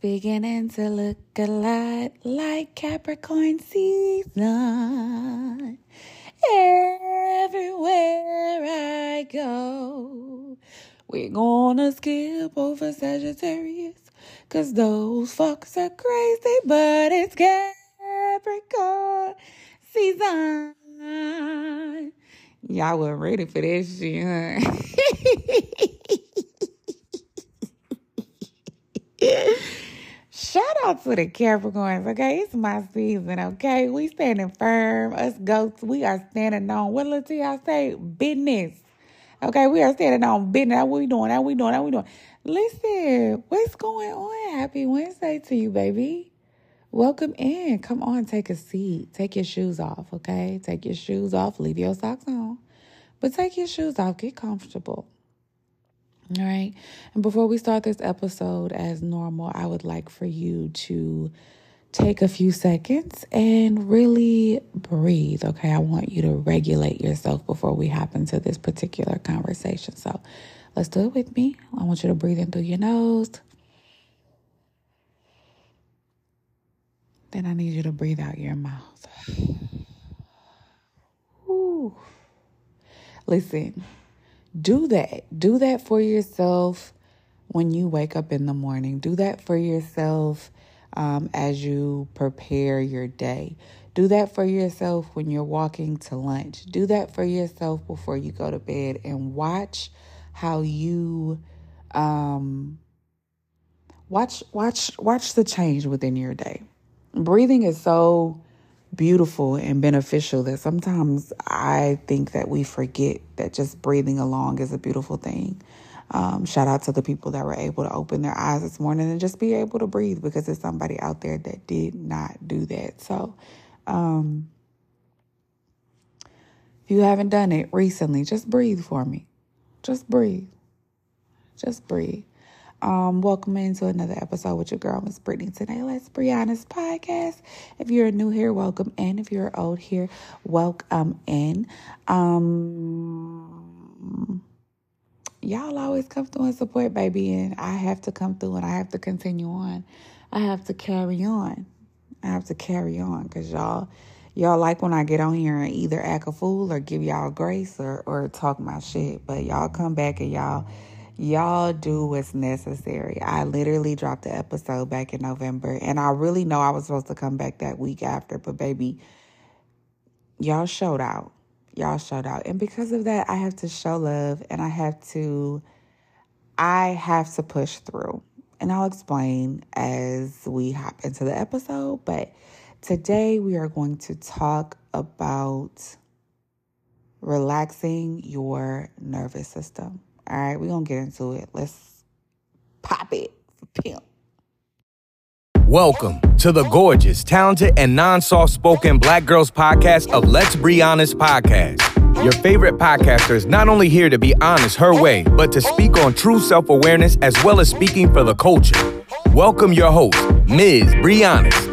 beginning to look a lot like Capricorn season. Everywhere I go, we're gonna skip over Sagittarius, cause those fucks are crazy, but it's Capricorn season. Y'all were ready for this shit, huh? Shout out to the Capricorns, okay? It's my season, okay? We standing firm. Us goats, we are standing on, what y'all say? Business. Okay, we are standing on business. How we doing? How we doing? How we doing? Listen, what's going on? Happy Wednesday to you, baby. Welcome in. Come on, take a seat. Take your shoes off, okay? Take your shoes off. Leave your socks on. But take your shoes off. Get comfortable. All right. And before we start this episode as normal, I would like for you to take a few seconds and really breathe. Okay. I want you to regulate yourself before we hop into this particular conversation. So let's do it with me. I want you to breathe in through your nose. Then I need you to breathe out your mouth. Ooh. Listen do that. Do that for yourself when you wake up in the morning. Do that for yourself um, as you prepare your day. Do that for yourself when you're walking to lunch. Do that for yourself before you go to bed and watch how you um, watch watch watch the change within your day. Breathing is so beautiful and beneficial that sometimes I think that we forget that just breathing along is a beautiful thing. Um, shout out to the people that were able to open their eyes this morning and just be able to breathe because there's somebody out there that did not do that. So, um, if you haven't done it recently, just breathe for me. Just breathe. Just breathe. Um, welcome into another episode with your girl, Miss Brittany. Today, let's honest podcast. If you're new here, welcome in. If you're old here, welcome in. Um, y'all always come through and support, baby, and I have to come through and I have to continue on. I have to carry on. I have to carry on because y'all, y'all like when I get on here and either act a fool or give y'all grace or or talk my shit. But y'all come back and y'all Y'all do what's necessary. I literally dropped the episode back in November, and I really know I was supposed to come back that week after, but baby, y'all showed out. Y'all showed out. And because of that, I have to show love and I have to I have to push through. And I'll explain as we hop into the episode, but today we are going to talk about relaxing your nervous system. All right, we're going to get into it. Let's pop it for pimp. Welcome to the gorgeous, talented, and non soft spoken Black Girls podcast of Let's Be Honest podcast. Your favorite podcaster is not only here to be honest her way, but to speak on true self awareness as well as speaking for the culture. Welcome your host, Ms. Brianna.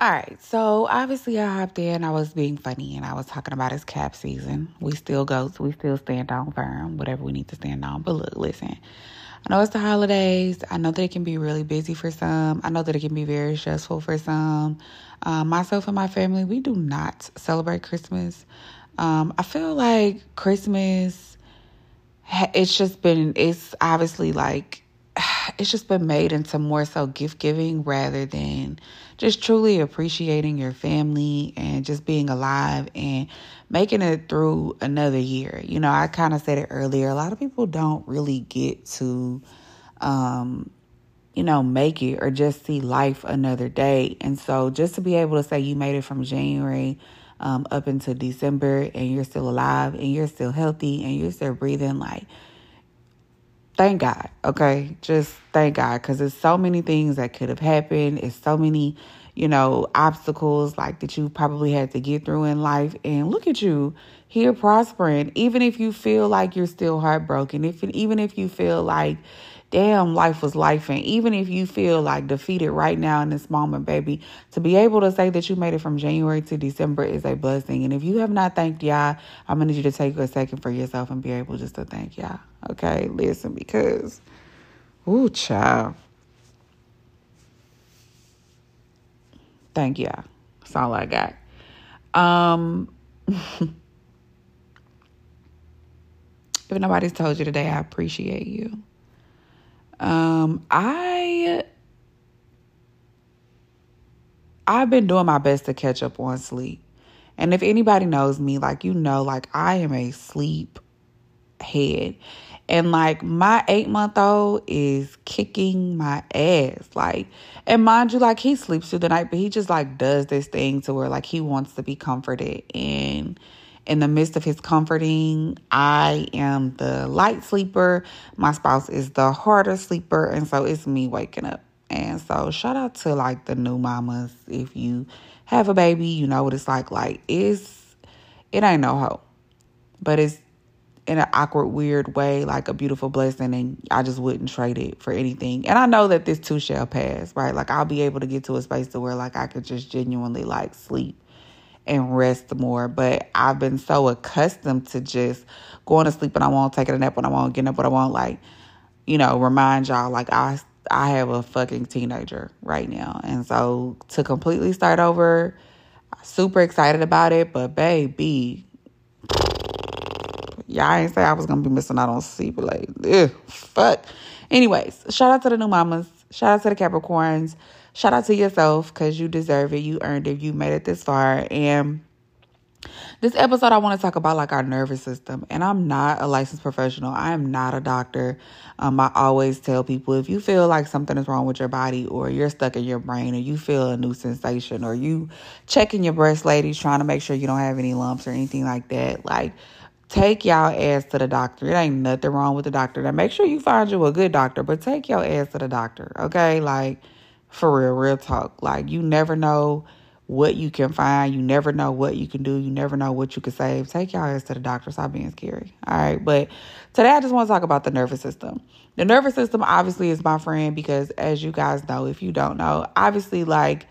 All right, so obviously I hopped in. I was being funny and I was talking about his cap season. We still go, we still stand on firm, whatever we need to stand on. But look, listen, I know it's the holidays. I know that it can be really busy for some. I know that it can be very stressful for some. Um, myself and my family, we do not celebrate Christmas. Um, I feel like Christmas, it's just been, it's obviously like, it's just been made into more so gift giving rather than just truly appreciating your family and just being alive and making it through another year. You know, I kind of said it earlier. A lot of people don't really get to, um, you know, make it or just see life another day. And so just to be able to say you made it from January um, up into December and you're still alive and you're still healthy and you're still breathing, like, thank God, okay? Just thank God because there's so many things that could have happened. It's so many, you know, obstacles like that you probably had to get through in life. And look at you here prospering, even if you feel like you're still heartbroken, if even if you feel like damn, life was life. And even if you feel like defeated right now in this moment, baby, to be able to say that you made it from January to December is a blessing. And if you have not thanked y'all, I'm to need you to take a second for yourself and be able just to thank y'all. Okay, listen, because, ooh, child. Thank y'all. That's all I got. Um, if nobody's told you today, I appreciate you. Um, I I've been doing my best to catch up on sleep. And if anybody knows me, like you know, like I am a sleep head. And like my eight month old is kicking my ass. Like, and mind you, like he sleeps through the night, but he just like does this thing to where like he wants to be comforted. And in the midst of his comforting, I am the light sleeper. My spouse is the harder sleeper. And so it's me waking up. And so shout out to like the new mamas. If you have a baby, you know what it's like. Like it's it ain't no hope. But it's in an awkward, weird way, like a beautiful blessing, and I just wouldn't trade it for anything. And I know that this too shall pass, right? Like I'll be able to get to a space to where like I could just genuinely like sleep and rest more. But I've been so accustomed to just going to sleep and I won't take a nap when I won't get up, when I won't like, you know, remind y'all like I I have a fucking teenager right now. And so to completely start over, super excited about it, but baby, y'all ain't say I was gonna be missing out on sleep, like, fuck. Anyways, shout out to the new mamas. Shout out to the Capricorns shout out to yourself because you deserve it. You earned it. You made it this far. And this episode, I want to talk about like our nervous system. And I'm not a licensed professional. I am not a doctor. Um, I always tell people if you feel like something is wrong with your body, or you're stuck in your brain, or you feel a new sensation, or you checking your breast, ladies, trying to make sure you don't have any lumps or anything like that, like take y'all ass to the doctor. It ain't nothing wrong with the doctor. Now make sure you find you a good doctor, but take your ass to the doctor, okay? Like for real, real talk. Like you never know what you can find. You never know what you can do. You never know what you can save. Take your ass to the doctor. Stop being scary. All right. But today I just want to talk about the nervous system. The nervous system obviously is my friend because as you guys know, if you don't know, obviously like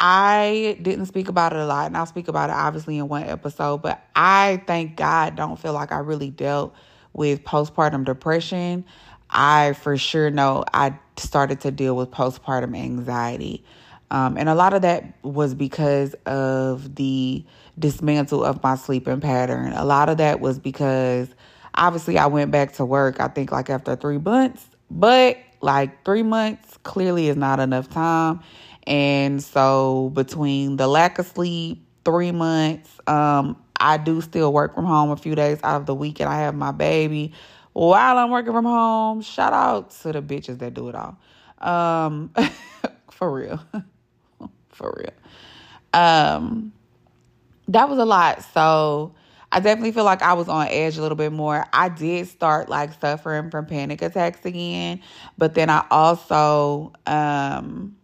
I didn't speak about it a lot and I'll speak about it obviously in one episode, but I thank God don't feel like I really dealt with postpartum depression. I for sure know I started to deal with postpartum anxiety. Um, and a lot of that was because of the dismantle of my sleeping pattern. A lot of that was because obviously I went back to work, I think like after three months, but like three months clearly is not enough time. And so between the lack of sleep, three months, um, I do still work from home a few days out of the week and I have my baby while I'm working from home. Shout out to the bitches that do it all. Um, for real. for real. Um, that was a lot. So I definitely feel like I was on edge a little bit more. I did start like suffering from panic attacks again, but then I also um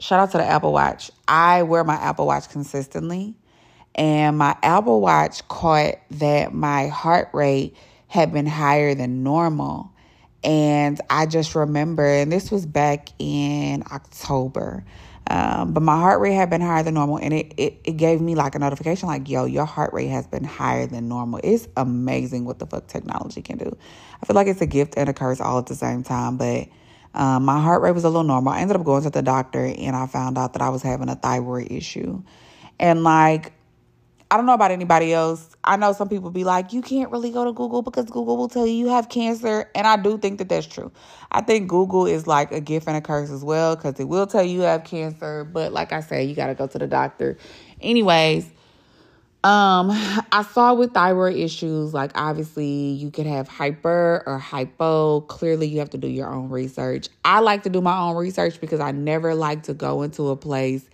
shout out to the Apple Watch. I wear my Apple Watch consistently, and my Apple Watch caught that my heart rate had been higher than normal. And I just remember, and this was back in October, um, but my heart rate had been higher than normal. And it, it, it gave me like a notification like, yo, your heart rate has been higher than normal. It's amazing what the fuck technology can do. I feel like it's a gift and a curse all at the same time. But um, my heart rate was a little normal. I ended up going to the doctor and I found out that I was having a thyroid issue. And like, I don't know about anybody else. I know some people be like, you can't really go to Google because Google will tell you you have cancer. And I do think that that's true. I think Google is like a gift and a curse as well because it will tell you you have cancer. But like I said, you got to go to the doctor. Anyways, um, I saw with thyroid issues, like obviously you could have hyper or hypo. Clearly, you have to do your own research. I like to do my own research because I never like to go into a place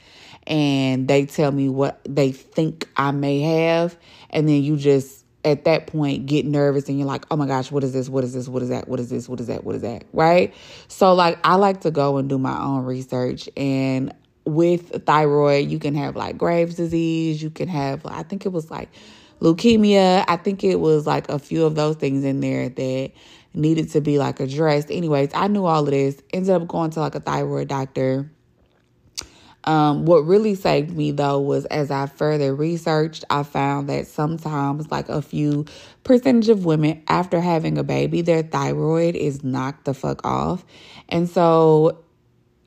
and they tell me what they think I may have. And then you just, at that point, get nervous and you're like, oh my gosh, what is this? What is this? What is that? What is this? What is that? What is that? Right? So, like, I like to go and do my own research. And with thyroid, you can have like Graves' disease, you can have, I think it was like leukemia. I think it was like a few of those things in there that needed to be like addressed. Anyways, I knew all of this. Ended up going to like a thyroid doctor. Um, what really saved me though was as I further researched, I found that sometimes, like a few percentage of women after having a baby, their thyroid is knocked the fuck off. And so,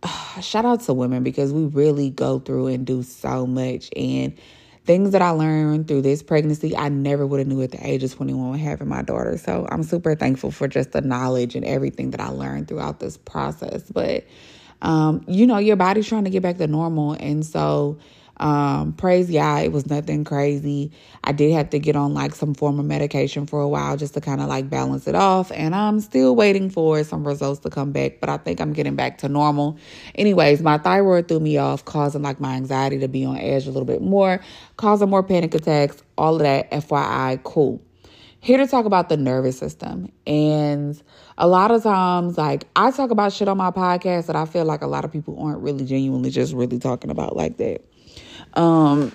shout out to women because we really go through and do so much. And things that I learned through this pregnancy, I never would have knew at the age of 21 when having my daughter. So I'm super thankful for just the knowledge and everything that I learned throughout this process. But, um, you know, your body's trying to get back to normal. And so, um, praise yeah, it was nothing crazy. I did have to get on like some form of medication for a while just to kind of like balance it off. And I'm still waiting for some results to come back, but I think I'm getting back to normal. Anyways, my thyroid threw me off, causing like my anxiety to be on edge a little bit more, causing more panic attacks, all of that. FYI, cool. Here to talk about the nervous system. And a lot of times, like I talk about shit on my podcast that I feel like a lot of people aren't really genuinely just really talking about like that. Um,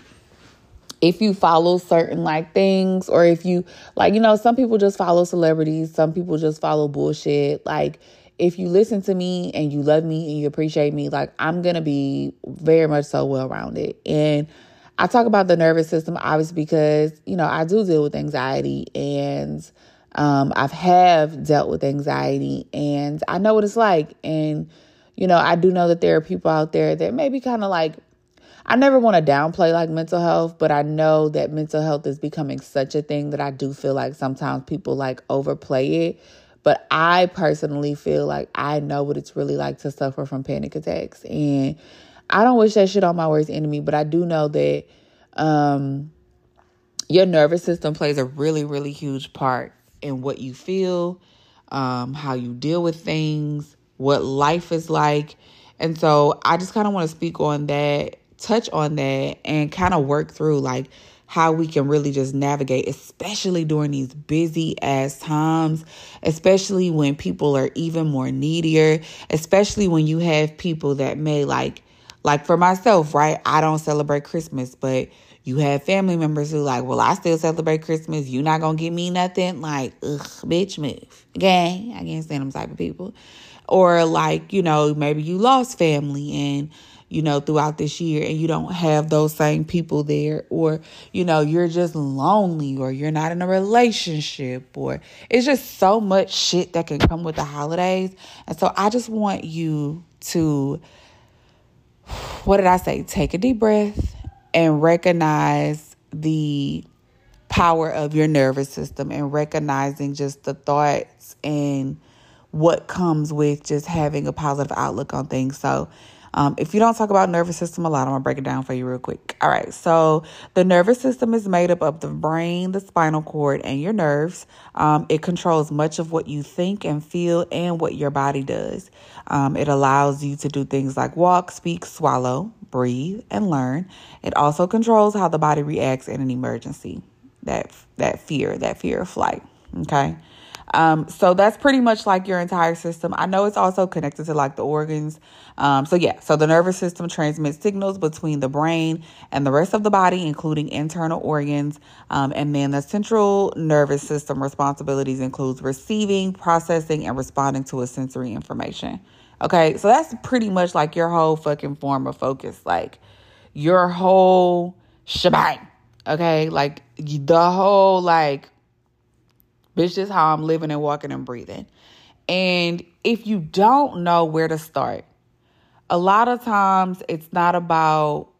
if you follow certain like things or if you like you know some people just follow celebrities some people just follow bullshit like if you listen to me and you love me and you appreciate me like i'm gonna be very much so well rounded and i talk about the nervous system obviously because you know i do deal with anxiety and um, i've have dealt with anxiety and i know what it's like and you know i do know that there are people out there that maybe kind of like I never want to downplay like mental health, but I know that mental health is becoming such a thing that I do feel like sometimes people like overplay it. But I personally feel like I know what it's really like to suffer from panic attacks. And I don't wish that shit on my worst enemy, but I do know that um, your nervous system plays a really, really huge part in what you feel, um, how you deal with things, what life is like. And so I just kind of want to speak on that touch on that and kind of work through like how we can really just navigate, especially during these busy ass times, especially when people are even more needier, especially when you have people that may like, like for myself, right? I don't celebrate Christmas, but you have family members who like, well, I still celebrate Christmas. You not gonna give me nothing? Like, ugh, bitch, move. Gang. I can't stand them type of people. Or like, you know, maybe you lost family and you know, throughout this year and you don't have those same people there, or, you know, you're just lonely or you're not in a relationship, or it's just so much shit that can come with the holidays. And so I just want you to, what did I say? Take a deep breath and recognize the power of your nervous system and recognizing just the thoughts and what comes with just having a positive outlook on things. So, um, if you don't talk about nervous system a lot, I'm gonna break it down for you real quick. All right, so the nervous system is made up of the brain, the spinal cord, and your nerves. Um, it controls much of what you think and feel and what your body does. Um, it allows you to do things like walk, speak, swallow, breathe, and learn. It also controls how the body reacts in an emergency. That that fear, that fear of flight. Okay. Um, so that's pretty much like your entire system. I know it's also connected to like the organs. Um, so yeah, so the nervous system transmits signals between the brain and the rest of the body, including internal organs. Um, and then the central nervous system responsibilities includes receiving, processing, and responding to a sensory information. Okay, so that's pretty much like your whole fucking form of focus, like your whole shebang. Okay, like the whole like Bitch, this how I'm living and walking and breathing. And if you don't know where to start, a lot of times it's not about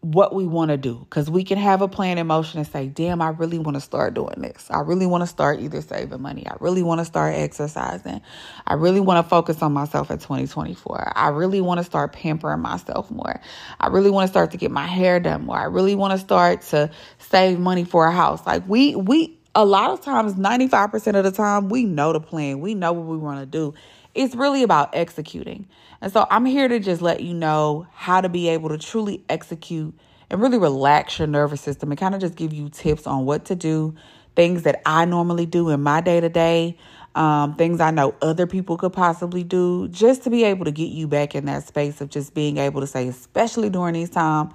what we want to do because we can have a plan in motion and say, damn, I really want to start doing this. I really want to start either saving money. I really want to start exercising. I really want to focus on myself in 2024. I really want to start pampering myself more. I really want to start to get my hair done more. I really want to start to save money for a house. Like we, we, a lot of times, 95% of the time, we know the plan, we know what we want to do. It's really about executing. And so I'm here to just let you know how to be able to truly execute and really relax your nervous system and kind of just give you tips on what to do, things that I normally do in my day to day, things I know other people could possibly do, just to be able to get you back in that space of just being able to say, especially during these times,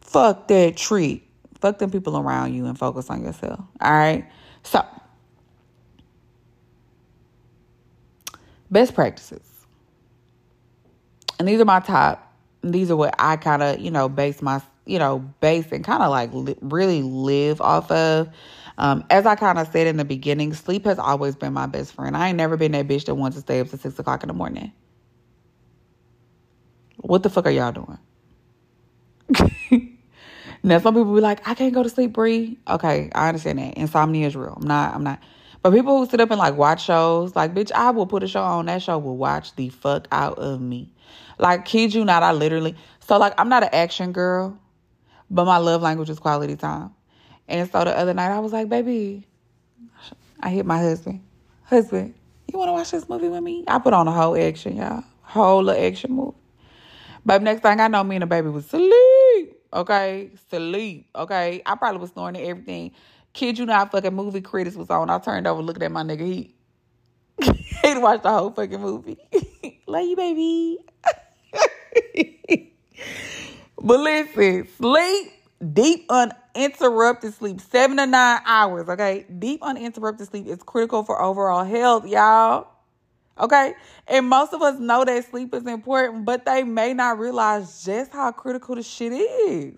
fuck that treat Fuck them people around you and focus on yourself. All right. So, best practices. And these are my top. These are what I kind of, you know, base my, you know, base and kind of like li- really live off of. Um, as I kind of said in the beginning, sleep has always been my best friend. I ain't never been that bitch that wants to stay up to six o'clock in the morning. What the fuck are y'all doing? now some people be like, I can't go to sleep, Bree. Okay, I understand that. Insomnia is real. I'm not, I'm not. But people who sit up and like watch shows, like, bitch, I will put a show on. That show will watch the fuck out of me. Like, kid you not, I literally. So, like, I'm not an action girl, but my love language is quality time. And so the other night, I was like, baby, I hit my husband. Husband, you want to watch this movie with me? I put on a whole action, y'all. Whole little action movie. But next thing I know, me and the baby was sleep. Okay, sleep. Okay, I probably was snoring and everything. Kid you not, fucking movie critics was on. I turned over looking at my nigga. He he watched the whole fucking movie. Love you, baby. but listen, sleep, deep uninterrupted sleep, seven to nine hours. Okay, deep uninterrupted sleep is critical for overall health, y'all. Okay. And most of us know that sleep is important, but they may not realize just how critical the shit is.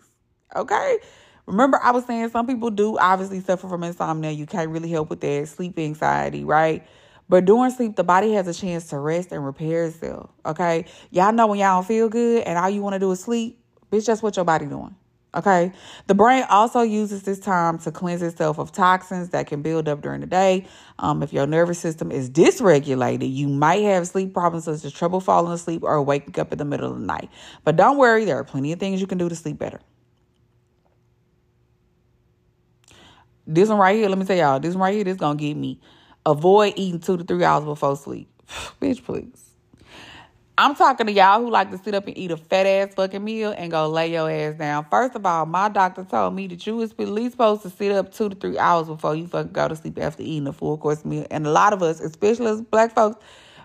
Okay. Remember, I was saying some people do obviously suffer from insomnia. You can't really help with that sleep anxiety, right? But during sleep, the body has a chance to rest and repair itself. Okay. Y'all know when y'all don't feel good and all you want to do is sleep, bitch, that's what your body doing. Okay. The brain also uses this time to cleanse itself of toxins that can build up during the day. Um, if your nervous system is dysregulated, you might have sleep problems such as trouble falling asleep or waking up in the middle of the night. But don't worry, there are plenty of things you can do to sleep better. This one right here, let me tell y'all, this one right here, this gonna get me. Avoid eating two to three hours before sleep. Bitch, please. I'm talking to y'all who like to sit up and eat a fat ass fucking meal and go lay your ass down. First of all, my doctor told me that you was at least supposed to sit up two to three hours before you fucking go to sleep after eating a full course meal. And a lot of us, especially as black folks,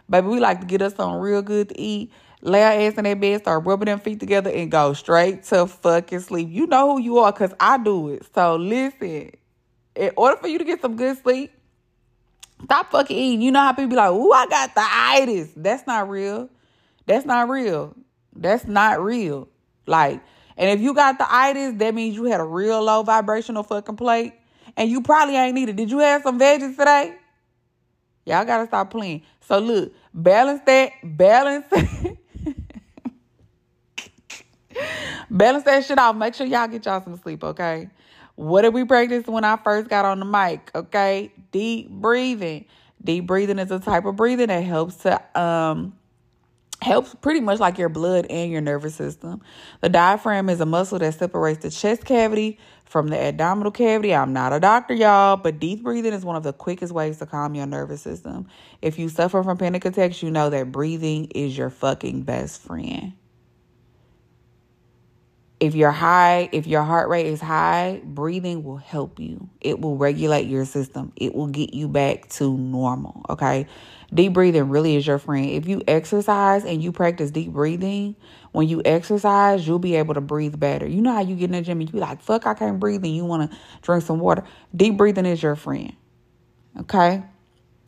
baby, we like to get us something real good to eat, lay our ass in that bed, start rubbing them feet together, and go straight to fucking sleep. You know who you are, cause I do it. So listen, in order for you to get some good sleep, stop fucking eating. You know how people be like, "Ooh, I got the itis." That's not real. That's not real. That's not real. Like, and if you got the itis, that means you had a real low vibrational fucking plate. And you probably ain't need it. Did you have some veggies today? Y'all gotta stop playing. So look, balance that, balance. balance that shit off. Make sure y'all get y'all some sleep, okay? What did we practice when I first got on the mic? Okay, deep breathing. Deep breathing is a type of breathing that helps to um helps pretty much like your blood and your nervous system. The diaphragm is a muscle that separates the chest cavity from the abdominal cavity. I'm not a doctor, y'all, but deep breathing is one of the quickest ways to calm your nervous system. If you suffer from panic attacks, you know that breathing is your fucking best friend. If you're high, if your heart rate is high, breathing will help you. It will regulate your system. It will get you back to normal, okay? Deep breathing really is your friend. If you exercise and you practice deep breathing, when you exercise, you'll be able to breathe better. You know how you get in the gym and you like, fuck, I can't breathe, and you want to drink some water. Deep breathing is your friend. Okay?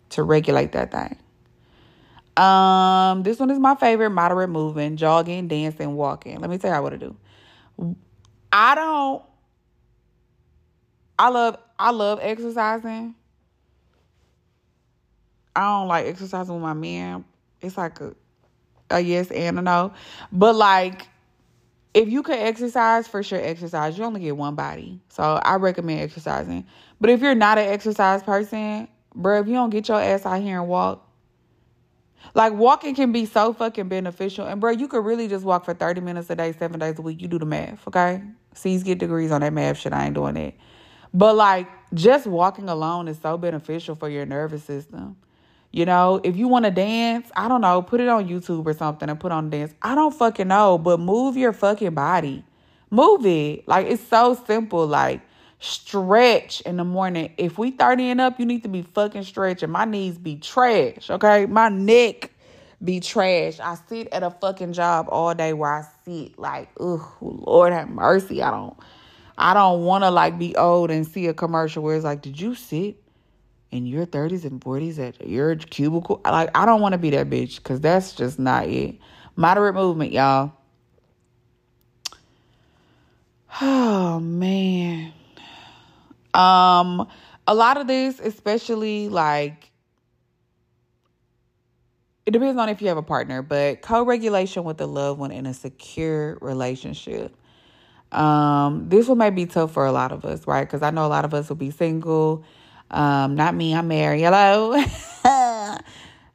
To regulate that thing. Um, this one is my favorite moderate movement, jogging, dancing, walking. Let me tell you what to do. I don't I love I love exercising I don't like exercising with my man. It's like a, a yes and a no. But like, if you could exercise, for sure exercise. You only get one body. So I recommend exercising. But if you're not an exercise person, bro, if you don't get your ass out here and walk, like walking can be so fucking beneficial. And bro, you could really just walk for 30 minutes a day, seven days a week. You do the math, okay? C's get degrees on that math shit. I ain't doing that. But like just walking alone is so beneficial for your nervous system. You know, if you want to dance, I don't know, put it on YouTube or something and put on dance. I don't fucking know, but move your fucking body. Move it. Like it's so simple. Like stretch in the morning. If we 30 and up, you need to be fucking stretching. My knees be trash, okay? My neck be trash. I sit at a fucking job all day where I sit like, oh Lord have mercy. I don't I don't want to like be old and see a commercial where it's like, did you sit in your 30s and 40s at your cubicle? Like, I don't want to be that bitch because that's just not it. Moderate movement, y'all. Oh man. Um a lot of this, especially like it depends on if you have a partner, but co-regulation with a loved one in a secure relationship. Um, this one might be tough for a lot of us, right? Because I know a lot of us will be single. Um, not me, I'm married. Hello.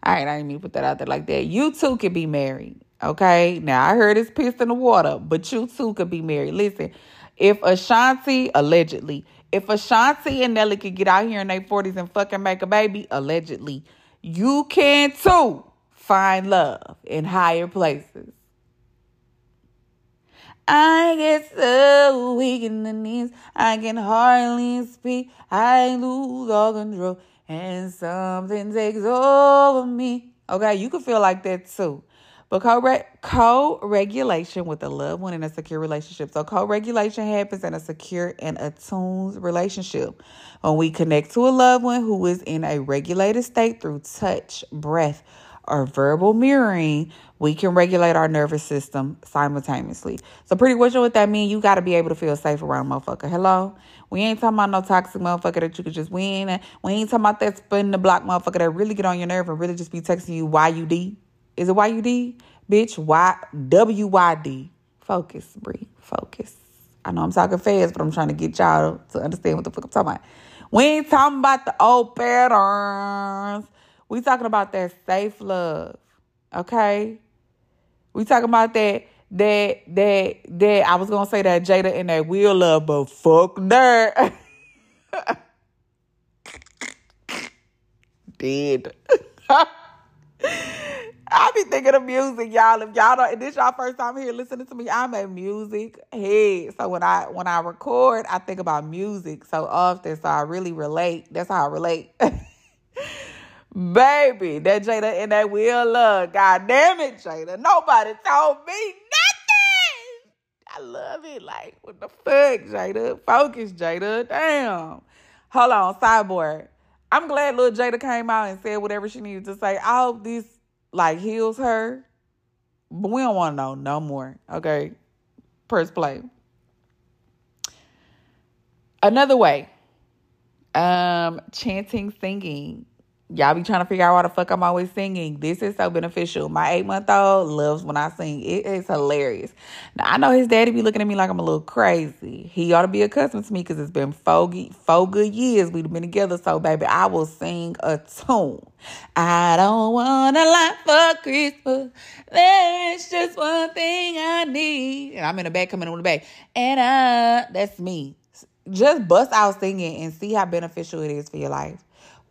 All right, I didn't mean to put that out there like that. You too could be married. Okay. Now I heard it's pissed in the water, but you too could be married. Listen, if Ashanti, allegedly, if Ashanti and Nelly could get out here in their 40s and fucking make a baby, allegedly, you can too find love in higher places. I get so weak in the knees, I can hardly speak. I lose all control, and something takes over me. Okay, you can feel like that too. But co regulation with a loved one in a secure relationship. So, co regulation happens in a secure and attuned relationship. When we connect to a loved one who is in a regulated state through touch, breath, or verbal mirroring, we can regulate our nervous system simultaneously. So, pretty much what that means, you got to be able to feel safe around motherfucker. Hello? We ain't talking about no toxic motherfucker that you could just win. We ain't talking about that spin the block motherfucker that really get on your nerve and really just be texting you why you D. Is it Y-U-D? Bitch, Y W-Y-D. Focus, Bree. Focus. I know I'm talking fast, but I'm trying to get y'all to understand what the fuck I'm talking about. We ain't talking about the old patterns. We talking about that safe love. Okay? We talking about that that that that I was gonna say that Jada and that Will love, but fuck that. Dead. I be thinking of music, y'all. If y'all don't, if this y'all first time here listening to me, I'm a music head. So when I when I record, I think about music so often. So I really relate. That's how I relate. Baby, that Jada and that Will Love. God damn it, Jada. Nobody told me nothing. I love it. Like, what the fuck, Jada? Focus, Jada. Damn. Hold on, sideboard. I'm glad little Jada came out and said whatever she needed to say. I hope this like heals her. But we don't want to know no more. Okay. Press play. Another way. Um, chanting, singing. Y'all be trying to figure out why the fuck I'm always singing. This is so beneficial. My eight month old loves when I sing. It is hilarious. Now I know his daddy be looking at me like I'm a little crazy. He ought to be accustomed to me because it's been four, four good years we've been together. So baby, I will sing a tune. I don't want a lot for Christmas. There's just one thing I need. And I'm in the back coming on the back. And uh that's me. Just bust out singing and see how beneficial it is for your life.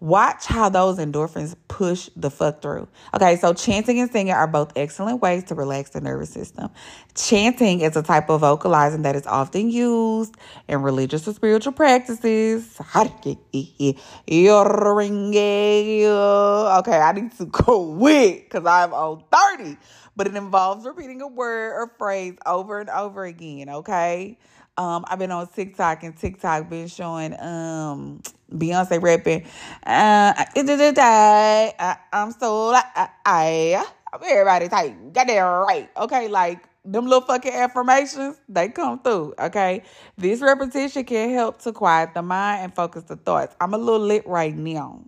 Watch how those endorphins push the fuck through. Okay, so chanting and singing are both excellent ways to relax the nervous system. Chanting is a type of vocalizing that is often used in religious or spiritual practices. Okay, I need to quit because I'm on 30, but it involves repeating a word or phrase over and over again. Okay. Um, I've been on TikTok and TikTok been showing um Beyonce rapping. Uh, I, I'm so like I, everybody tight. That right. Okay, like them little fucking affirmations, they come through. Okay, this repetition can help to quiet the mind and focus the thoughts. I'm a little lit right now,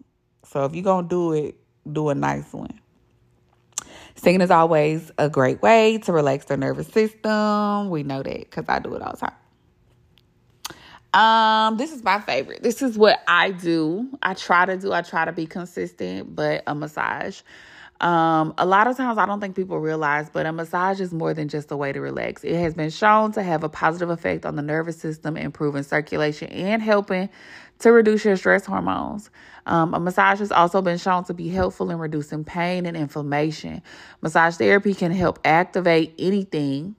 so if you're gonna do it, do a nice one. Singing is always a great way to relax the nervous system. We know that because I do it all the time. Um, this is my favorite. This is what I do. I try to do. I try to be consistent, but a massage. Um, a lot of times I don't think people realize, but a massage is more than just a way to relax. It has been shown to have a positive effect on the nervous system, improving circulation and helping to reduce your stress hormones. Um, a massage has also been shown to be helpful in reducing pain and inflammation. Massage therapy can help activate anything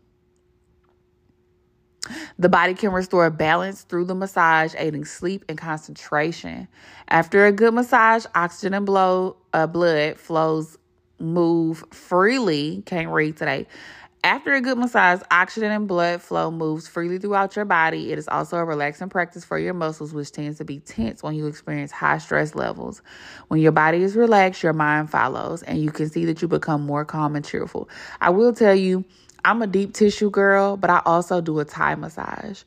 the body can restore balance through the massage, aiding sleep and concentration. After a good massage, oxygen and blow, uh, blood flows move freely. Can't read today. After a good massage, oxygen and blood flow moves freely throughout your body. It is also a relaxing practice for your muscles, which tends to be tense when you experience high stress levels. When your body is relaxed, your mind follows, and you can see that you become more calm and cheerful. I will tell you, I'm a deep tissue girl, but I also do a Thai massage.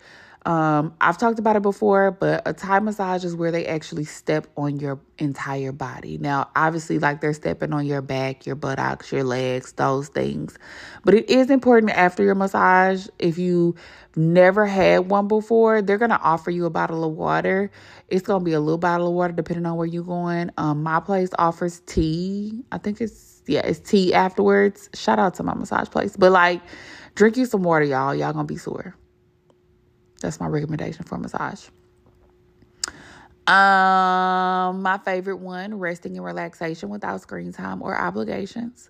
Um, I've talked about it before, but a Thai massage is where they actually step on your entire body. Now, obviously, like they're stepping on your back, your buttocks, your legs, those things. But it is important after your massage, if you never had one before, they're gonna offer you a bottle of water. It's gonna be a little bottle of water depending on where you're going. Um, my place offers tea. I think it's yeah, it's tea afterwards. Shout out to my massage place. But like drink you some water, y'all. Y'all gonna be sore. That's my recommendation for massage. Um, my favorite one, resting and relaxation without screen time or obligations.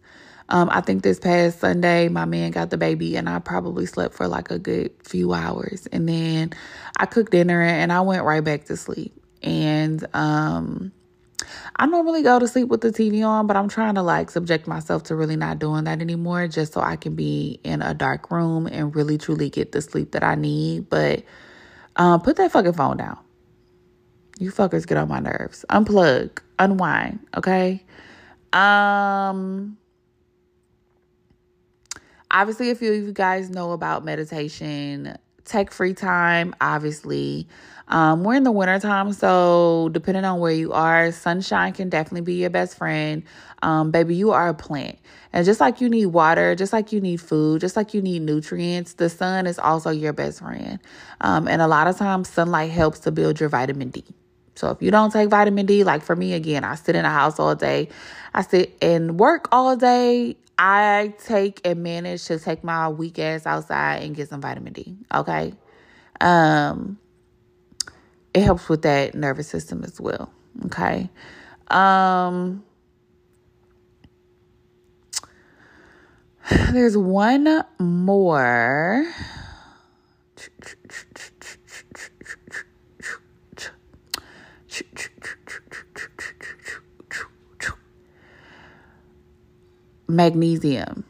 Um, I think this past Sunday, my man got the baby, and I probably slept for like a good few hours. And then I cooked dinner and I went right back to sleep. And um, I normally go to sleep with the TV on, but I'm trying to like subject myself to really not doing that anymore just so I can be in a dark room and really truly get the sleep that I need. But um, put that fucking phone down. You fuckers get on my nerves. Unplug, unwind, okay? Um obviously a few of you guys know about meditation, tech free time, obviously. Um, we're in the wintertime, so depending on where you are, sunshine can definitely be your best friend. Um, baby, you are a plant. And just like you need water, just like you need food, just like you need nutrients, the sun is also your best friend. Um, and a lot of times, sunlight helps to build your vitamin D. So if you don't take vitamin D, like for me, again, I sit in a house all day, I sit and work all day. I take and manage to take my weak ass outside and get some vitamin D. Okay. Um, it helps with that nervous system as well. Okay. Um there's one more magnesium.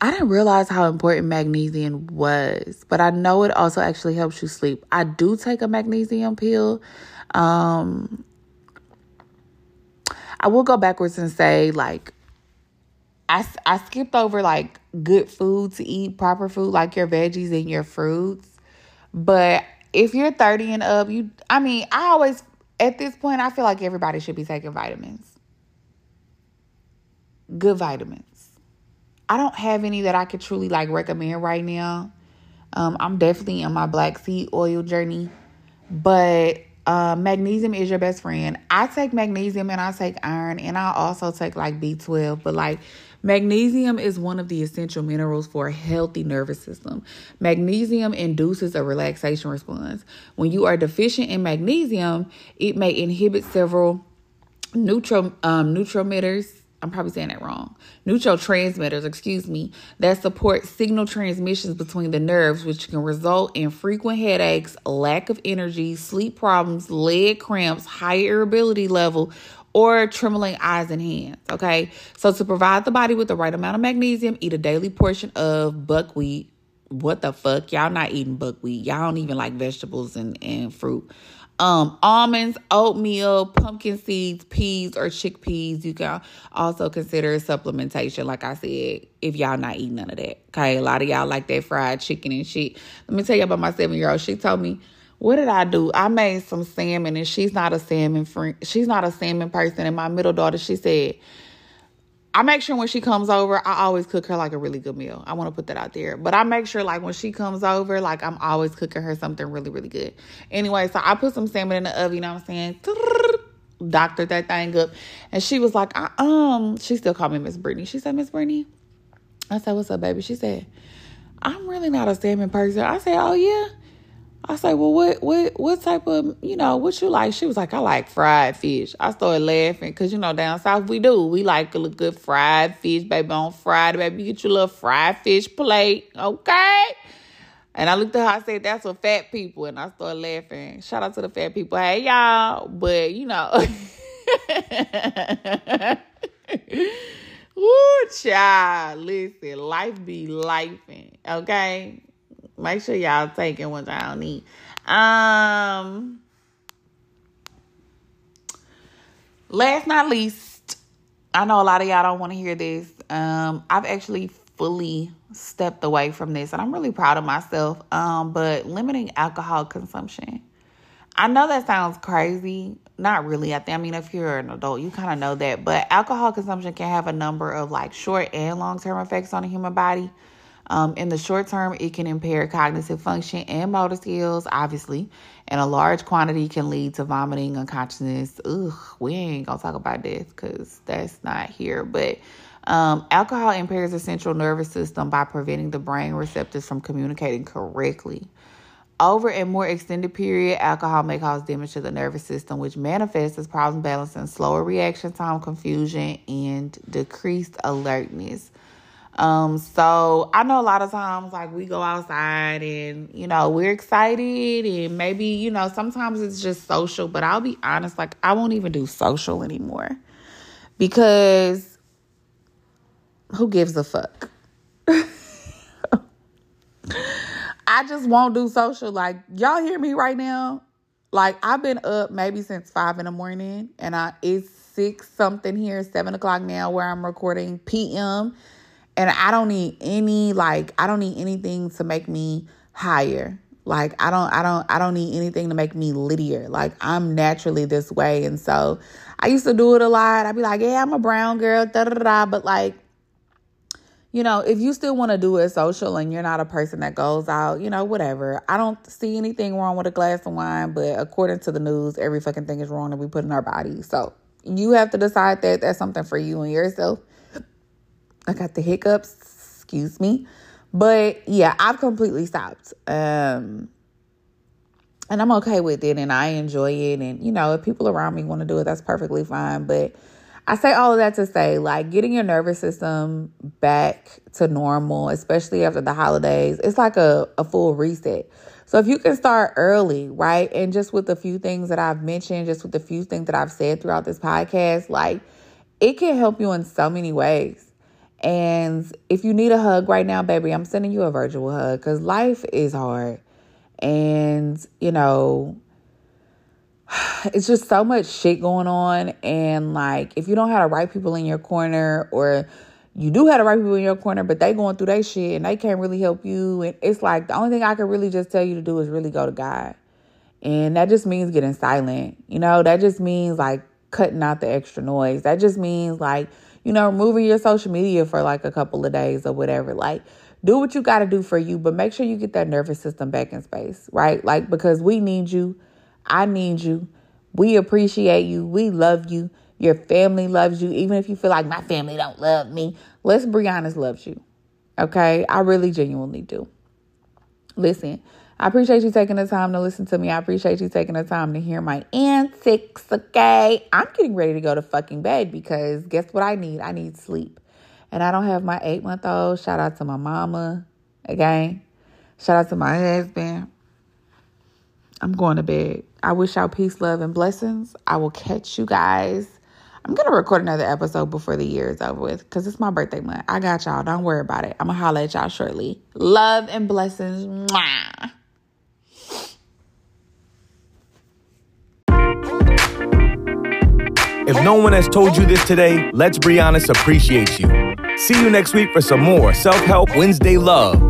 I didn't realize how important magnesium was, but I know it also actually helps you sleep. I do take a magnesium pill. Um, I will go backwards and say, like, I, I skipped over like good food to eat, proper food, like your veggies and your fruits. But if you're 30 and up, you, I mean, I always, at this point, I feel like everybody should be taking vitamins. Good vitamins. I don't have any that I could truly like recommend right now. Um, I'm definitely on my black seed oil journey, but uh, magnesium is your best friend. I take magnesium and I take iron and I also take like B12, but like magnesium is one of the essential minerals for a healthy nervous system. Magnesium induces a relaxation response. When you are deficient in magnesium, it may inhibit several neutral um, neurotransmitters I'm probably saying that wrong. Neurotransmitters, excuse me, that support signal transmissions between the nerves, which can result in frequent headaches, lack of energy, sleep problems, leg cramps, high irritability level, or trembling eyes and hands. Okay. So, to provide the body with the right amount of magnesium, eat a daily portion of buckwheat. What the fuck? Y'all not eating buckwheat. Y'all don't even like vegetables and, and fruit um, almonds, oatmeal, pumpkin seeds, peas, or chickpeas. You can also consider supplementation, like I said, if y'all not eating none of that. Okay, a lot of y'all like that fried chicken and shit. Let me tell you about my seven year old. She told me, what did I do? I made some salmon, and she's not a salmon friend. She's not a salmon person. And my middle daughter, she said, I make sure when she comes over, I always cook her like a really good meal. I want to put that out there. But I make sure like when she comes over, like I'm always cooking her something really, really good. Anyway, so I put some salmon in the oven, you know what I'm saying? Doctored that thing up. And she was like, um, she still called me Miss Brittany. She said, Miss Brittany. I said, What's up, baby? She said, I'm really not a salmon person. I said, Oh yeah. I say, well, what, what, what type of, you know, what you like? She was like, I like fried fish. I started laughing because, you know, down south we do. We like a good fried fish, baby, on Friday, baby. You get your little fried fish plate, okay? And I looked at her, I said, that's for fat people. And I started laughing. Shout out to the fat people. Hey, y'all. But, you know. Ooh, child. Listen, life be lifing. Okay. Make sure y'all taking what y'all need. Um last not least, I know a lot of y'all don't want to hear this. Um, I've actually fully stepped away from this and I'm really proud of myself. Um, but limiting alcohol consumption. I know that sounds crazy. Not really. I think I mean if you're an adult, you kind of know that. But alcohol consumption can have a number of like short and long term effects on the human body. Um, in the short term, it can impair cognitive function and motor skills, obviously, and a large quantity can lead to vomiting, unconsciousness. Ugh, we ain't gonna talk about this because that's not here. But um, alcohol impairs the central nervous system by preventing the brain receptors from communicating correctly. Over a more extended period, alcohol may cause damage to the nervous system, which manifests as problem balancing, slower reaction time, confusion, and decreased alertness. Um, so I know a lot of times like we go outside and you know we're excited and maybe you know sometimes it's just social, but I'll be honest, like I won't even do social anymore because who gives a fuck? I just won't do social. Like y'all hear me right now? Like I've been up maybe since five in the morning, and I it's six something here, seven o'clock now where I'm recording PM and I don't need any like I don't need anything to make me higher. Like I don't I don't I don't need anything to make me littier. Like I'm naturally this way. And so I used to do it a lot. I'd be like, yeah, I'm a brown girl, da da da. But like, you know, if you still want to do it social and you're not a person that goes out, you know, whatever. I don't see anything wrong with a glass of wine, but according to the news, every fucking thing is wrong that we put in our bodies. So you have to decide that that's something for you and yourself. I got the hiccups, excuse me. But yeah, I've completely stopped. Um and I'm okay with it and I enjoy it and you know, if people around me want to do it, that's perfectly fine, but I say all of that to say like getting your nervous system back to normal, especially after the holidays, it's like a, a full reset. So if you can start early, right? And just with a few things that I've mentioned, just with the few things that I've said throughout this podcast, like it can help you in so many ways. And if you need a hug right now, baby, I'm sending you a virtual hug because life is hard. And, you know, it's just so much shit going on. And, like, if you don't have the right people in your corner or you do have the right people in your corner, but they going through their shit and they can't really help you. And it's like the only thing I can really just tell you to do is really go to God. And that just means getting silent. You know, that just means like cutting out the extra noise. That just means like you know, removing your social media for like a couple of days or whatever. Like, do what you got to do for you, but make sure you get that nervous system back in space, right? Like, because we need you. I need you. We appreciate you. We love you. Your family loves you. Even if you feel like my family don't love me, Let's Be Honest loves you. Okay? I really genuinely do. Listen, I appreciate you taking the time to listen to me. I appreciate you taking the time to hear my antics, okay? I'm getting ready to go to fucking bed because guess what I need? I need sleep. And I don't have my eight month old. Shout out to my mama again. Shout out to my husband. I'm going to bed. I wish y'all peace, love, and blessings. I will catch you guys. I'm to record another episode before the year is over with because it's my birthday month. I got y'all. Don't worry about it. I'm to holler at y'all shortly. Love and blessings. Mwah. If no one has told you this today, Let's Be Honest appreciates you. See you next week for some more Self Help Wednesday Love.